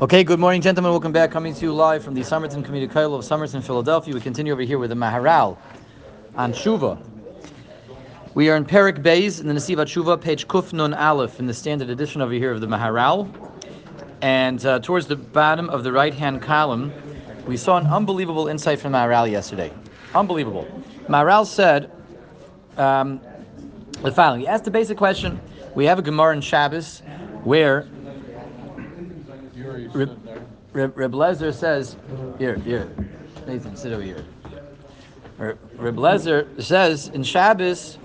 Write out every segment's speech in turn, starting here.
Okay, good morning, gentlemen. Welcome back. Coming to you live from the Somerton Community College of Somerton, Philadelphia. We continue over here with the Maharal on Shuva. We are in Perek Beis in the Nesiva Shuva, page Kuf Nun Aleph, in the standard edition over here of the Maharal. And uh, towards the bottom of the right hand column, we saw an unbelievable insight from Maharal yesterday. Unbelievable. Maharal said um, the following He asked the basic question. We have a Gemara in Shabbos where Reb, Reb, Lezer says, here, here, Nathan, sit over here. Reb, Lezer says in Shabbos,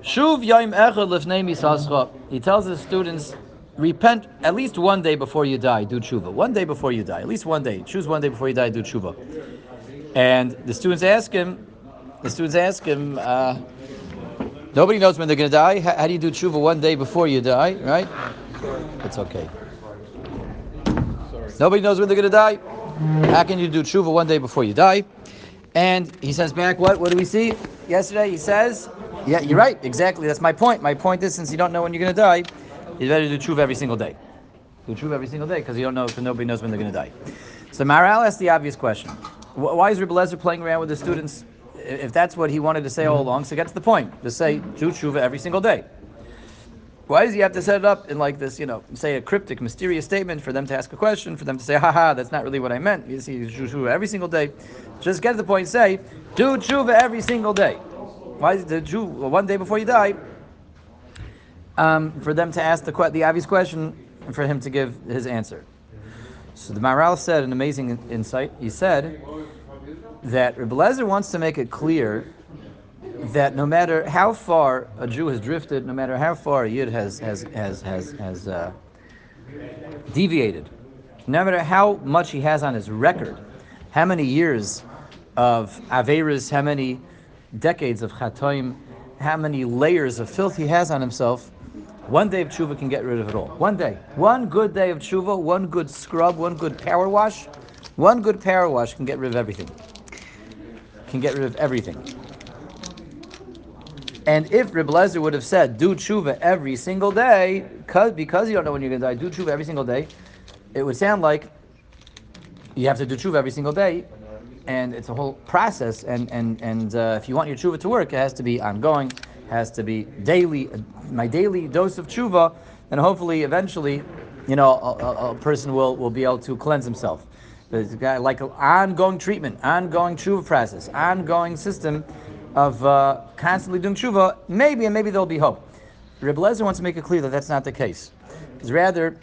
Shuv Yom Echad Misascha. He tells his students, repent at least one day before you die, do tshuva. One day before you die, at least one day. Choose one day before you die, do tshuva. And the students ask him, the students ask him, uh, nobody knows when they're going to die. How, how do you do tshuva one day before you die, right? It's okay. Nobody knows when they're going to die. How can you do tshuva one day before you die? And he says back, what? What do we see? Yesterday he says, yeah, you're right. Exactly. That's my point. My point is, since you don't know when you're going to die, you better do tshuva every single day. Do tshuva every single day because you don't know, because nobody knows when they're going to die. So Maral asked the obvious question: Why is Rebbe Lezer playing around with the students? If that's what he wanted to say all along, so get to the point. Just say do tshuva every single day. Why does he have to set it up in like this, you know, say a cryptic, mysterious statement for them to ask a question, for them to say, haha, that's not really what I meant. You see, do every single day. Just get to the point, say, do tshuva every single day. Why is the Jew one day before you die? Um, for them to ask the, the obvious question and for him to give his answer. So the Maral said an amazing insight. He said that Rebbe Lezer wants to make it clear that no matter how far a Jew has drifted, no matter how far a Yid has has has has, has uh, deviated, no matter how much he has on his record, how many years of averas, how many decades of chatoim, how many layers of filth he has on himself, one day of tshuva can get rid of it all. One day, one good day of tshuva, one good scrub, one good power wash, one good power wash can get rid of everything. Can get rid of everything. And if Reb Lezer would have said, do tshuva every single day, because, you don't know when you're going to die, do tshuva every single day, it would sound like you have to do tshuva every single day, and it's a whole process. And, and, and uh, if you want your tshuva to work, it has to be ongoing, has to be daily, my daily dose of tshuva, and hopefully, eventually, you know, a, a, person will, will be able to cleanse himself. There's a guy like an ongoing treatment, ongoing tshuva process, ongoing system of uh, constantly doing tshuva, maybe and maybe there'll be hope. Reb Lezer wants to make it clear that that's not the case. It's rather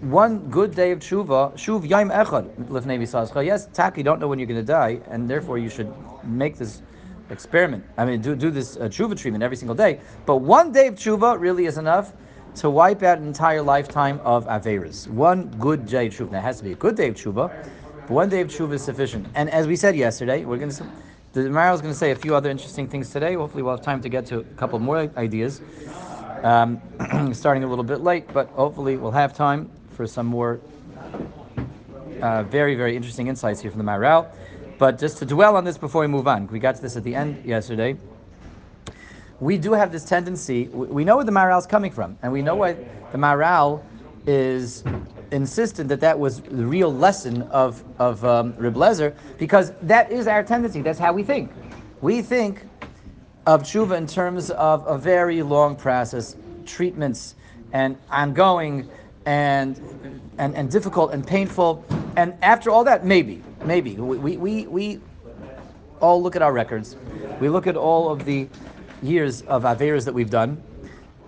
one good day of tshuva, shuv yaim echad lifnei visascha. Yes, tak, you don't know when you're going to die, and therefore you should make this experiment. I mean, do do this uh, tshuva treatment every single day. But one day of tshuva really is enough to wipe out an entire lifetime of averas. One good day of tshuva. Now, it has to be a good day of tshuva, but one day of tshuva is sufficient. And as we said yesterday, we're going to. The Maral is going to say a few other interesting things today. Hopefully, we'll have time to get to a couple more ideas. Um, starting a little bit late, but hopefully, we'll have time for some more uh, very, very interesting insights here from the Maral. But just to dwell on this before we move on, we got to this at the end yesterday. We do have this tendency, we know where the Maral is coming from, and we know why the Maral is insistent that that was the real lesson of, of um, Reb Lezer, because that is our tendency. That's how we think. We think of tshuva in terms of a very long process, treatments, and ongoing, and, and, and difficult and painful. And after all that, maybe, maybe. We, we, we all look at our records. We look at all of the years of Averas that we've done,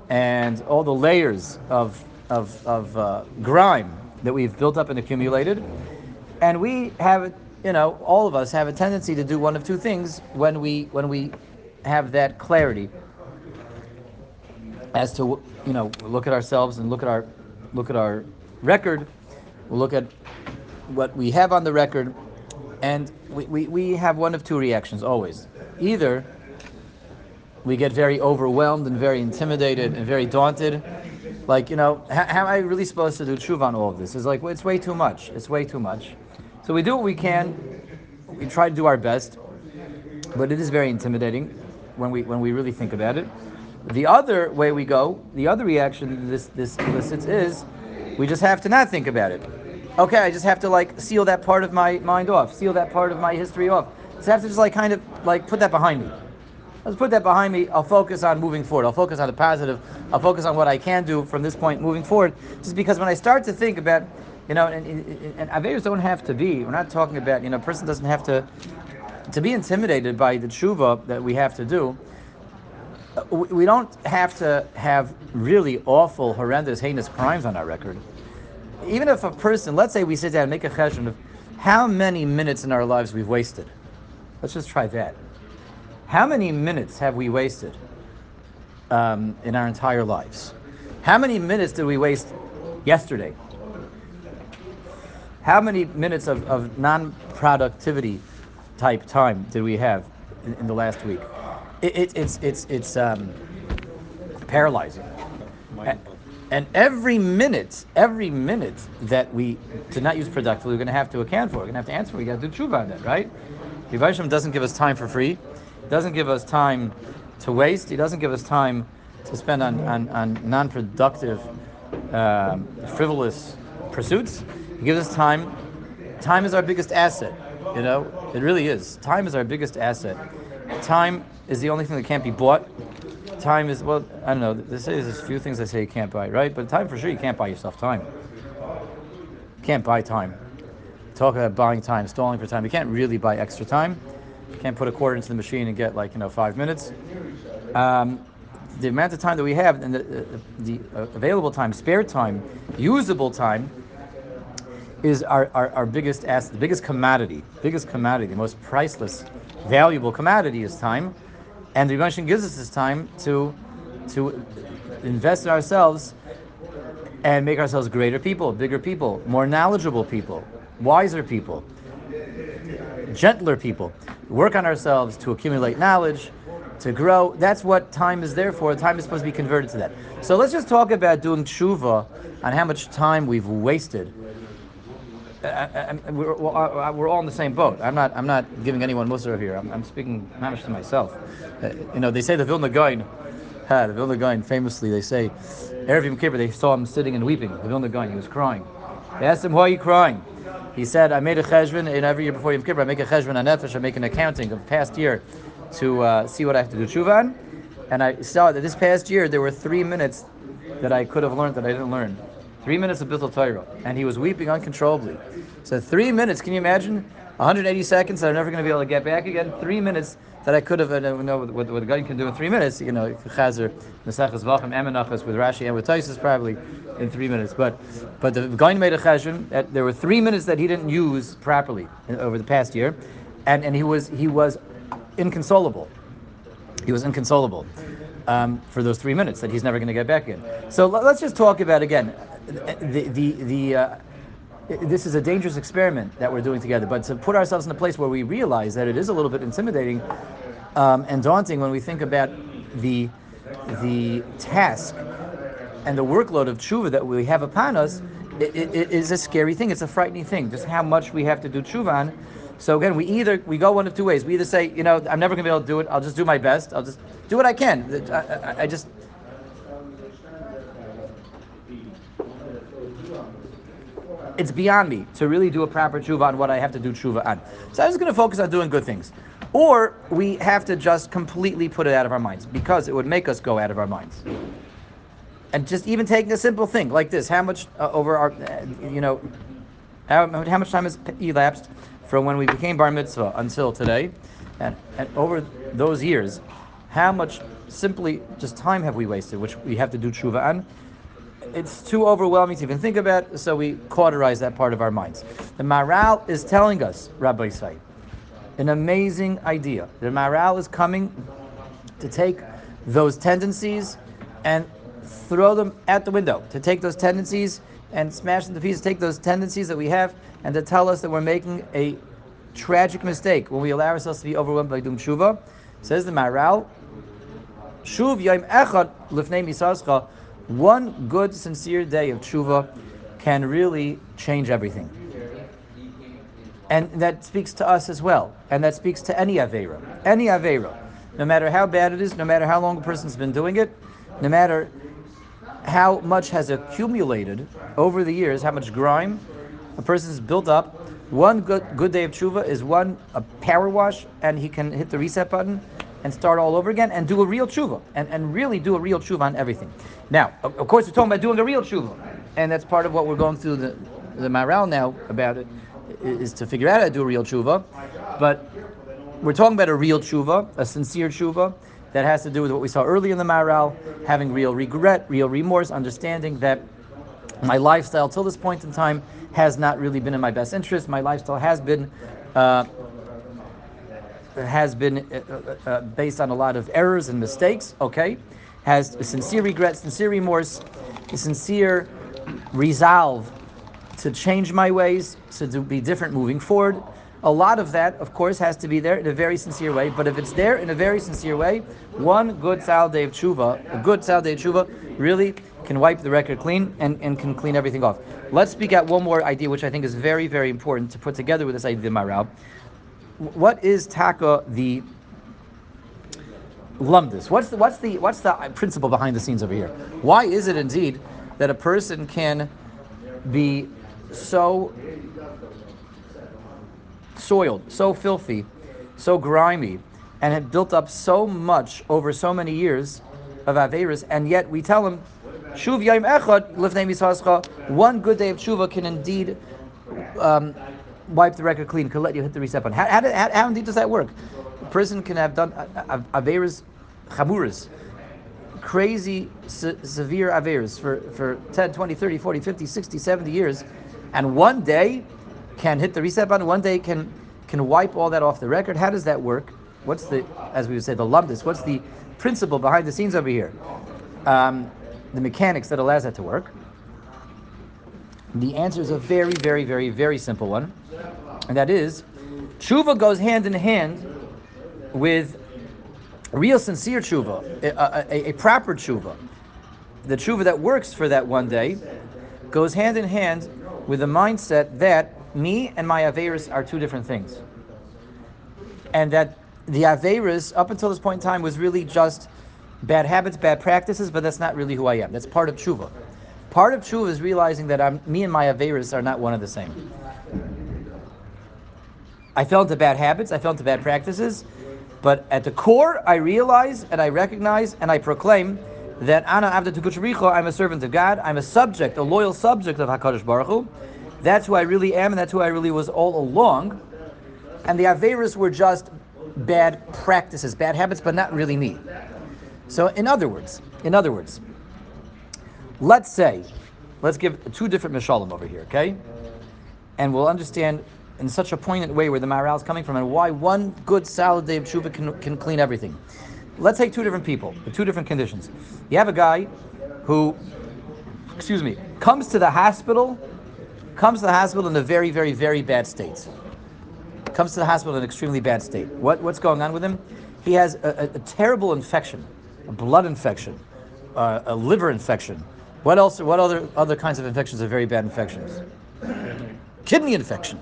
and all the layers of of, of uh, grime that we've built up and accumulated. And we have, you know, all of us have a tendency to do one of two things when we when we have that clarity as to you know look at ourselves and look at our look at our record, we'll look at what we have on the record, and we, we, we have one of two reactions always. Either we get very overwhelmed and very intimidated and very daunted, like, you know, how, how, am I really supposed to do tshuva on all of this? It's like, it's way too much. It's way too much. So we do what we can. We try to do our best, but it is very intimidating when we when we really think about it. The other way we go, the other reaction this this elicits is, we just have to not think about it. Okay, I just have to like seal that part of my mind off, seal that part of my history off. So I have to just like kind of like put that behind me. Let's put that behind me. I'll focus on moving forward. I'll focus on the positive. I'll focus on what I can do from this point moving forward. Just because when I start to think about, you know, and, and, and don't have to be. We're not talking about, you know, a person doesn't have to to be intimidated by the tshuva that we have to do. We don't have to have really awful, horrendous, heinous crimes on our record. Even if a person, let's say we sit down and make a cheshbon of how many minutes in our lives we've wasted. Let's just try that. How many minutes have we wasted um, in our entire lives? How many minutes did we waste yesterday? How many minutes of, of non productivity type time did we have in, in the last week? It, it, it's it's, it's um, paralyzing. And, every minute, every minute that we did not use productively, we're going to have to account for. We're going to have to answer. We got to do tshuva on that, right? Yivashim doesn't give us time for free doesn't give us time to waste. He doesn't give us time to spend on, on, on non-productive, um, frivolous pursuits. He gives us time. Time is our biggest asset. You know, it really is. Time is our biggest asset. Time is the only thing that can't be bought. Time is well, I don't know. They say there's a few things I say you can't buy, right? But time for sure, you can't buy yourself time. You can't buy time. Talk about buying time, stalling for time. You can't really buy extra time. Can't put a quarter into the machine and get like you know five minutes. Um, the amount of time that we have and the, the, the available time, spare time, usable time, is our, our, our biggest asset, the biggest commodity, biggest commodity, the most priceless, valuable commodity is time. And the Rebbe gives us this time to to invest in ourselves and make ourselves greater people, bigger people, more knowledgeable people, wiser people, gentler people work on ourselves, to accumulate knowledge, to grow. That's what time is there for. Time is supposed to be converted to that. So let's just talk about doing tshuva on how much time we've wasted. I, I, I, we're, we're, all in the same boat. I'm not. I'm not giving anyone musar here. I'm, I'm speaking not much to myself. Uh, you know, they say the Vilna Gaon, uh, the Vilna Gaon, famously, they say, Erev Yom Kippur, they saw him sitting and weeping. The Vilna Gaon, he was crying. They asked him, "Why are you crying?" He said, I made a cheshbon in every year before Yom Kippur. I make a cheshbon on nefesh. I make an accounting of past year to uh, see what I have to do tshuva. And I saw that this past year there were three minutes that I could have learned that I didn't learn. Three minutes of Bittul Torah. And he was weeping uncontrollably. So three minutes, can you imagine? 180 seconds that I'm never going to be able to get back again. Three minutes that I could have, uh, know what, what, guy can do in three minutes, you know, Chazer, Nesachas Vachim, uMenachos with Rashi and with Tosfos probably in three minutes. But but the guy made a Cheshbon, there were three minutes that he didn't use properly over the past year, and, and he was he was inconsolable. He was inconsolable um, for those three minutes that he's never going to get back in. So let's just talk about again the the the. Uh, this is a dangerous experiment that we're doing together, but to put ourselves in a place where we realize that it is a little bit intimidating um, and daunting when we think about the the task and the workload of tshuva that we have upon us, it, it, it is a scary thing. It's a frightening thing. Just how much we have to do tshuva on. So again, we either we go one of two ways. We either say, you know, I'm never going to be able to do it. I'll just do my best. I'll just do what I can. I, I, I just it's beyond me to really do a proper tshuva on what I have to do tshuva on. So I'm just going to focus on doing good things. Or we have to just completely put it out of our minds because it would make us go out of our minds. And just even taking a simple thing like this, how much uh, over our, uh, you know, how, how much time has elapsed from when we became bar mitzvah until today, and, and over those years, how much simply just time have we wasted, which we have to do tshuva on? It's too overwhelming to even think about, so we cauterize that part of our minds. The Maharal is telling us, Rabbi Say, an amazing idea. The Maharal is coming to take those tendencies and throw them out the window, to take those tendencies and smash them to pieces, take those tendencies that we have and to tell us that we're making a tragic mistake when we allow ourselves to be overwhelmed by Dum. Says the Maharal, Shuv Yom Echad Lifnei Misascha one good, sincere day of tshuva can really change everything. And that speaks to us as well. And that speaks to any Avera. Any Avera. No matter how bad it is, no matter how long a person's been doing it, no matter how much has accumulated over the years, how much grime, a person's built up. One good good day of tshuva is one a power wash, and he can hit the reset button and start all over again and do a real tshuva and, and really do a real tshuva on everything. Now, of, of course, we're talking about doing a real tshuva, and that's part of what we're going through the the Maharal now about it is to figure out how to do a real tshuva, but we're talking about a real tshuva, a sincere tshuva that has to do with what we saw earlier in the Maharal, having real regret, real remorse, understanding that my lifestyle till this point in time has not really been in my best interest. My lifestyle has been uh, has been uh, uh, uh based on a lot of errors and mistakes. Okay, has sincere regret, sincere remorse, sincere resolve to change my ways, to do, be different moving forward. A lot of that, of course, has to be there in a very sincere way. But if it's there in a very sincere way, one good Sal Day of Tshuva, a good Sal Day of Tshuva, really can wipe the record clean and, and can clean everything off. Let's speak out one more idea, which I think is very, very important to put together with this idea of Maral. What is Taka the lumdus? What's the what's the what's the principle behind the scenes over here? Why is it indeed that a person can be so soiled, so filthy, so grimy, and had built up so much over so many years of Averis, and yet we tell him, Shuv Yaim Echad, Lifnei one good day of Shuva can indeed um, wipe the record clean, can let you hit the reset button. How, how, how, indeed does that work? A person can have done uh, uh, Averis Chamuras, crazy, se- severe Averis for, for 10, 20, 30, 40, 50, 60, 70 years, and one day can hit the reset button, one day can can wipe all that off the record. How does that work? What's the, as we would say, the lumdus? What's the principle behind the scenes over here? Um, the mechanics that allows that to work. The answer is a very, very, very, very simple one, and that is, tshuva goes hand in hand with real sincere tshuva, a, a, a proper tshuva. The tshuva that works for that one day goes hand in hand with the mindset that me and my Averis are two different things. And that the Averis, up until this point in time, was really just bad habits, bad practices, but that's not really who I am. That's part of tshuva. Part of tshuva is realizing that I'm, me and my Averis are not one and the same. I fell into bad habits, I fell into bad practices, but at the core, I realize and I recognize and I proclaim that Ana I'm a servant of God, I'm a subject, a loyal subject of HaKadosh Baruch Hu, that's who I really am, and that's who I really was all along. And the Averas were just bad practices, bad habits, but not really me. So, in other words, in other words, let's say, let's give two different Mishalim over here, okay? And we'll understand in such a poignant way where the Maharal is coming from and why one good salad day of tshuva can, can clean everything. Let's take two different people, with two different conditions. You have a guy who, excuse me, comes to the hospital comes to the hospital in a very, very, very bad state. Comes to the hospital in an extremely bad state. What, what's going on with him? He has a, a, a terrible infection, a blood infection, uh, a liver infection. What else? What other other kinds of infections are very bad infections? Kidney infection.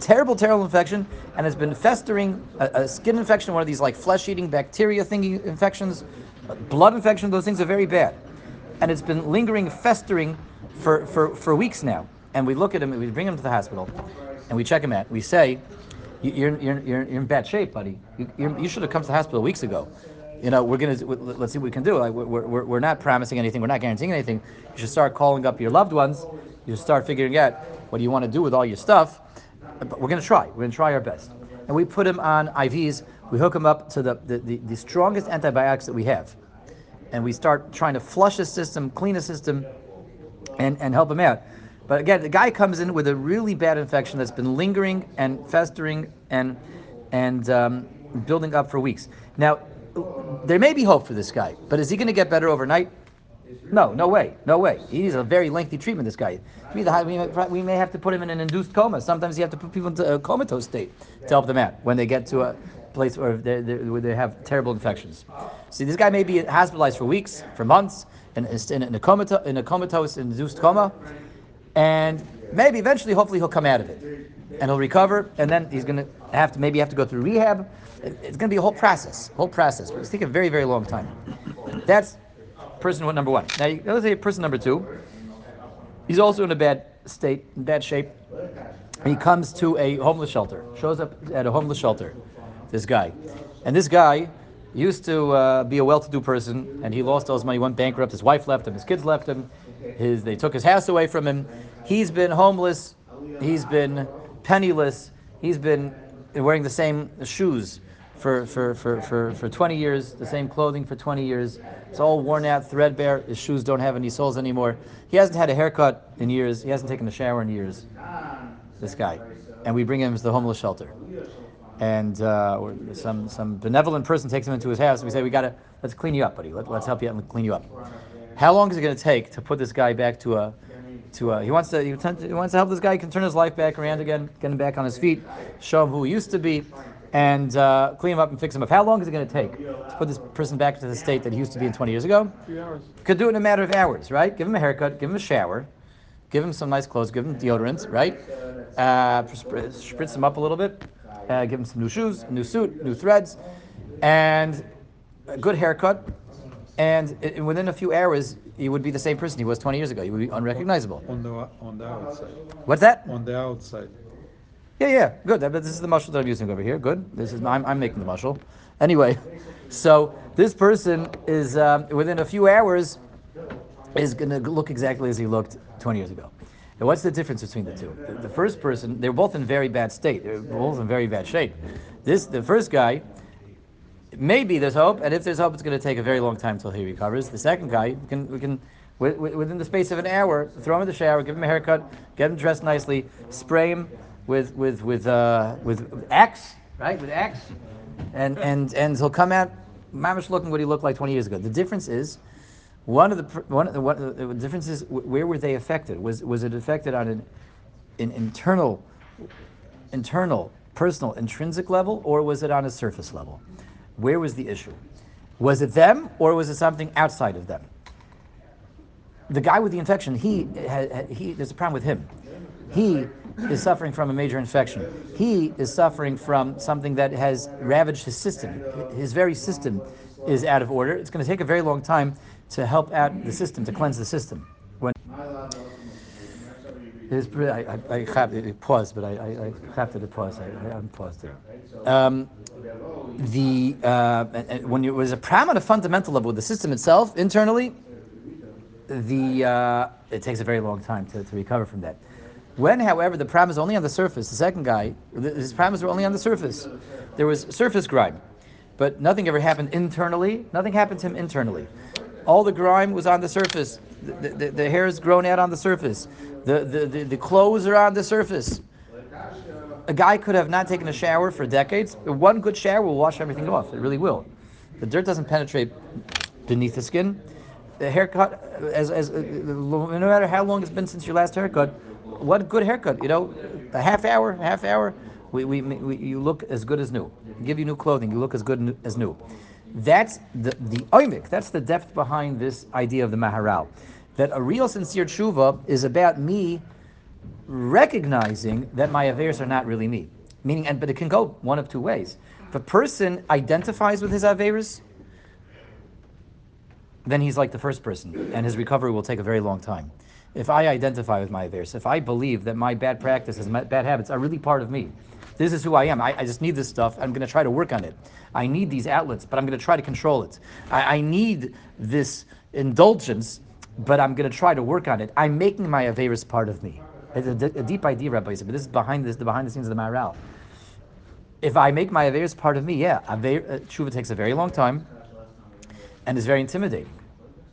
Terrible, terrible infection, and has been festering. A, a skin infection, one of these like flesh-eating bacteria thingy infections, blood infection. Those things are very bad, and it's been lingering, festering for, for, for weeks now and we look at him and we bring him to the hospital and we check him out. We say, you're, you're, you're, in bad shape, buddy. You, you should have come to the hospital weeks ago. You know, we're to, let's see what we can do. Like, we're, we're, we're not promising anything. We're not guaranteeing anything. You should start calling up your loved ones. You should start figuring out what do you want to do with all your stuff. But we're to try. We're to try our best. And we put him on IVs. We hook him up to the, the, the, the strongest antibiotics that we have. And we start trying to flush his system, clean his system, and, and help him out. But again, the guy comes in with a really bad infection that's been lingering and festering and and um, building up for weeks. Now, there may be hope for this guy, but is he going to get better overnight? No, no way, no way. He needs a very lengthy treatment. This guy, we may have to put him in an induced coma. Sometimes you have to put people into a comatose state to help them out when they get to a place where, where they have terrible infections. See, this guy may be hospitalized for weeks, for months, in, in, in a, comatose, in a comatose induced coma and maybe eventually, hopefully, he'll come out of it and he'll recover, and then he's going to have to maybe have to go through rehab. It's going to be a whole process, whole process. It's taking a very, very long time. That's person number one. Now, let's say person number two. He's also in a bad state, in bad shape. He comes to a homeless shelter, shows up at a homeless shelter, this guy. And this guy used to uh, be a well-to-do person, and he lost all his money, went bankrupt. His wife left him, his kids left him. His, they took his house away from him. He's been homeless. He's been penniless. He's been wearing the same shoes for, for, for, for, for 20 years, the same clothing for 20 years. It's all worn out, threadbare. His shoes don't have any soles anymore. He hasn't had a haircut in years. He hasn't taken a shower in years. This guy. And we bring him to the homeless shelter. And uh, some, some benevolent person takes him into his house. And we say, we got to, let's clean you up, buddy. Let, let's help you out and clean you up. How long is it going to take to put this guy back to a, to a, he wants to, he wants to help this guy he can turn his life back around again, get him back on his feet, show him who he used to be, and uh, clean him up and fix him up. How long is it going to take to put this person back to the state that he used to be in 20 years ago? Could do it in a matter of hours, right? Give him a haircut, give him a shower, give him some nice clothes, give him deodorant, right? Uh, spritz, spritz him up a little bit, uh, give him some new shoes, new suit, new threads, and a good haircut. And i- within a few hours, he would be the same person he was 20 years ago. He would be unrecognizable. On the on the outside. What's that? On the outside. Yeah, yeah, good. This is the muscle that I'm using over here. Good. This is I'm, I'm making the muscle. Anyway, so this person is um, within a few hours is going to look exactly as he looked 20 years ago. And what's the difference between the two? The, the first person, they're both in very bad state. They're both in very bad shape. This, the first guy, maybe there's hope, and if there's hope, it's going to take a very long time until he recovers. The second guy, we can, we can wi- wi- within the space of an hour, throw him in the shower, give him a haircut, get him dressed nicely, spray him with with with uh, with Axe, right? With Axe, and and and he'll come out, mamish looking what he looked like 20 years ago. The difference is. One of the one of the, one of the differences wh- where were they affected? Was was it affected on an, an internal, internal, personal, intrinsic level, or was it on a surface level? Where was the issue? Was it them, or was it something outside of them? The guy with the infection, he, he there's a problem with him. He is suffering from a major infection. He is suffering from something that has ravaged his system. His very system is out of order. It's going to take a very long time to help out the system, to cleanse the system. When it's I, I, I it paused, but I, I, I have to pause. I, I haven't paused it. Um, the uh, when it was a problem at a fundamental level with the system itself internally, the uh, it takes a very long time to, to recover from that. When, however, the problem is only on the surface, the second guy, his problems were only on the surface. There was surface grime, but nothing ever happened internally. Nothing happened to him internally. All the grime was on the surface. The, the, the hair is grown out on the surface. The, the, the, the clothes are on the surface. A guy could have not taken a shower for decades. One good shower will wash everything off. It really will. The dirt doesn't penetrate beneath the skin. The haircut, as, as uh, no matter how long it's been since your last haircut, what good haircut? You know, a half hour, half hour, we, we, we you look as good as new. Give you new clothing, you look as good as new. That's the the. That's the depth behind this idea of the maharal. That a real sincere tshuva is about me recognizing that my averes are not really me. Meaning, and but it can go one of two ways. If a person identifies with his averes, then he's like the first person, and his recovery will take a very long time. If I identify with my averes, if I believe that my bad practices, my bad habits are really part of me, this is who I am. I, I just need this stuff. I'm going to try to work on it. I need these outlets, but I'm going to try to control it. I, I need this indulgence, but I'm going to try to work on it. I'm making my averes part of me. It's a deep idea, Rabbi said, but this is behind this, the behind the scenes of the Maharal. If I make my averes part of me, yeah, aver, uh, tshuva takes a very long time, and is very intimidating.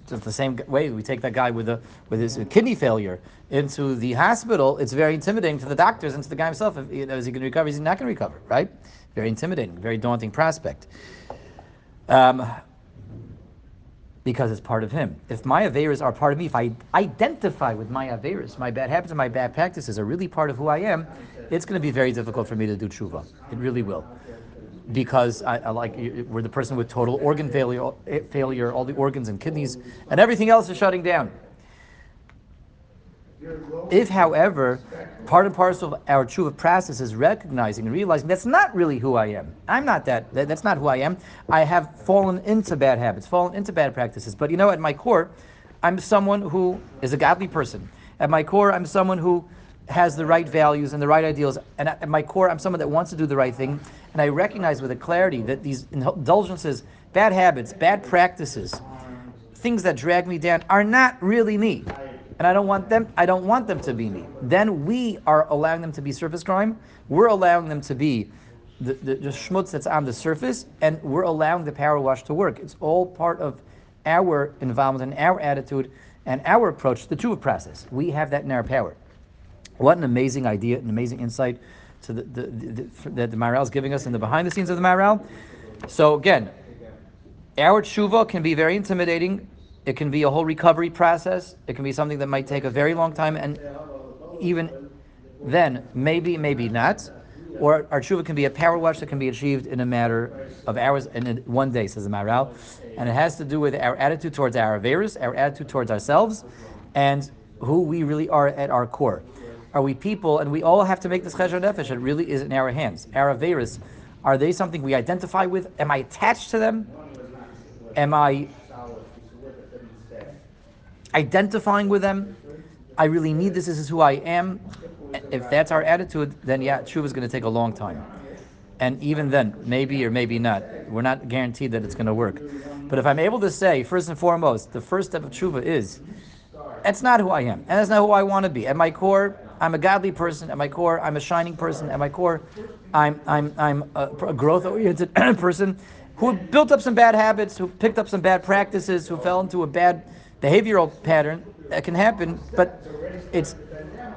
Just the same way we take that guy with a with his kidney failure into the hospital. It's very intimidating to the doctors and to the guy himself. If, you know, is he going to recover? Is he not going to recover? Right? Very intimidating. Very daunting prospect. Um, because it's part of him. If my averas are part of me, if I identify with my averas, my bad habits and my bad practices are really part of who I am, it's going to be very difficult for me to do tshuva. It really will because I, I like we're the person with total organ failure, eh, failure, all the organs and kidneys and everything else is shutting down. If, however, part and parcel of our tshuva process is recognizing and realizing that's not really who I am. I'm not that. that- That's not who I am. I have fallen into bad habits, fallen into bad practices. But you know, at my core, I'm someone who is a godly person. At my core, I'm someone who has the right values and the right ideals. And at my core, I'm someone that wants to do the right thing. And I recognize with a clarity that these indulgences, bad habits, bad practices, things that drag me down are not really me. And I don't want them, I don't want them to be me. Then we are allowing them to be surface crime. We're allowing them to be the, the, the schmutz that's on the surface, and we're allowing the power wash to work. It's all part of our involvement and our attitude and our approach to the tshuva process. We have that in our power. What an amazing idea, an amazing insight to the, the, the, that the Maharal is giving us in the behind the scenes of the Maharal. So again, our tshuva can be very intimidating. It can be a whole recovery process. It can be something that might take a very long time, and even then, maybe, maybe not. Or our tshuva can be a power wash that can be achieved in a matter of hours and one day, says the Maharal. And it has to do with our attitude towards our Averis, our attitude towards ourselves, and who we really are at our core. Are we people, and we all have to make this cheshbon nefesh, it really is in our hands. Our Averis, are they something we identify with? Am I attached to them? Am I identifying with them? I really need this. This is who I am. If that's our attitude, then yeah, tshuva is going to take a long time. And even then, maybe or maybe not. We're not guaranteed that it's going to work. But if I'm able to say, first and foremost, the first step of tshuva is, that's not who I am, and that's not who I want to be. At my core, I'm a godly person. At my core, I'm a shining person. At my core, I'm I'm I'm a, a growth-oriented person who built up some bad habits, who picked up some bad practices, who fell into a bad behavioral pattern. That can happen, but it's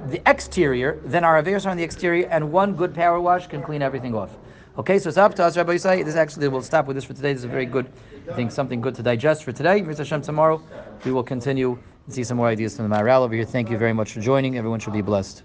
the exterior, then our Averis are on the exterior, and one good power wash can clean everything off. Okay, so it's up to us, Rabbi Yisai. This actually, we'll stop with this for today. This is a very good, I think, something good to digest for today. Mr. Hashem, tomorrow we will continue see some more ideas from the Maharal over here. Thank you very much for joining. Everyone should be blessed.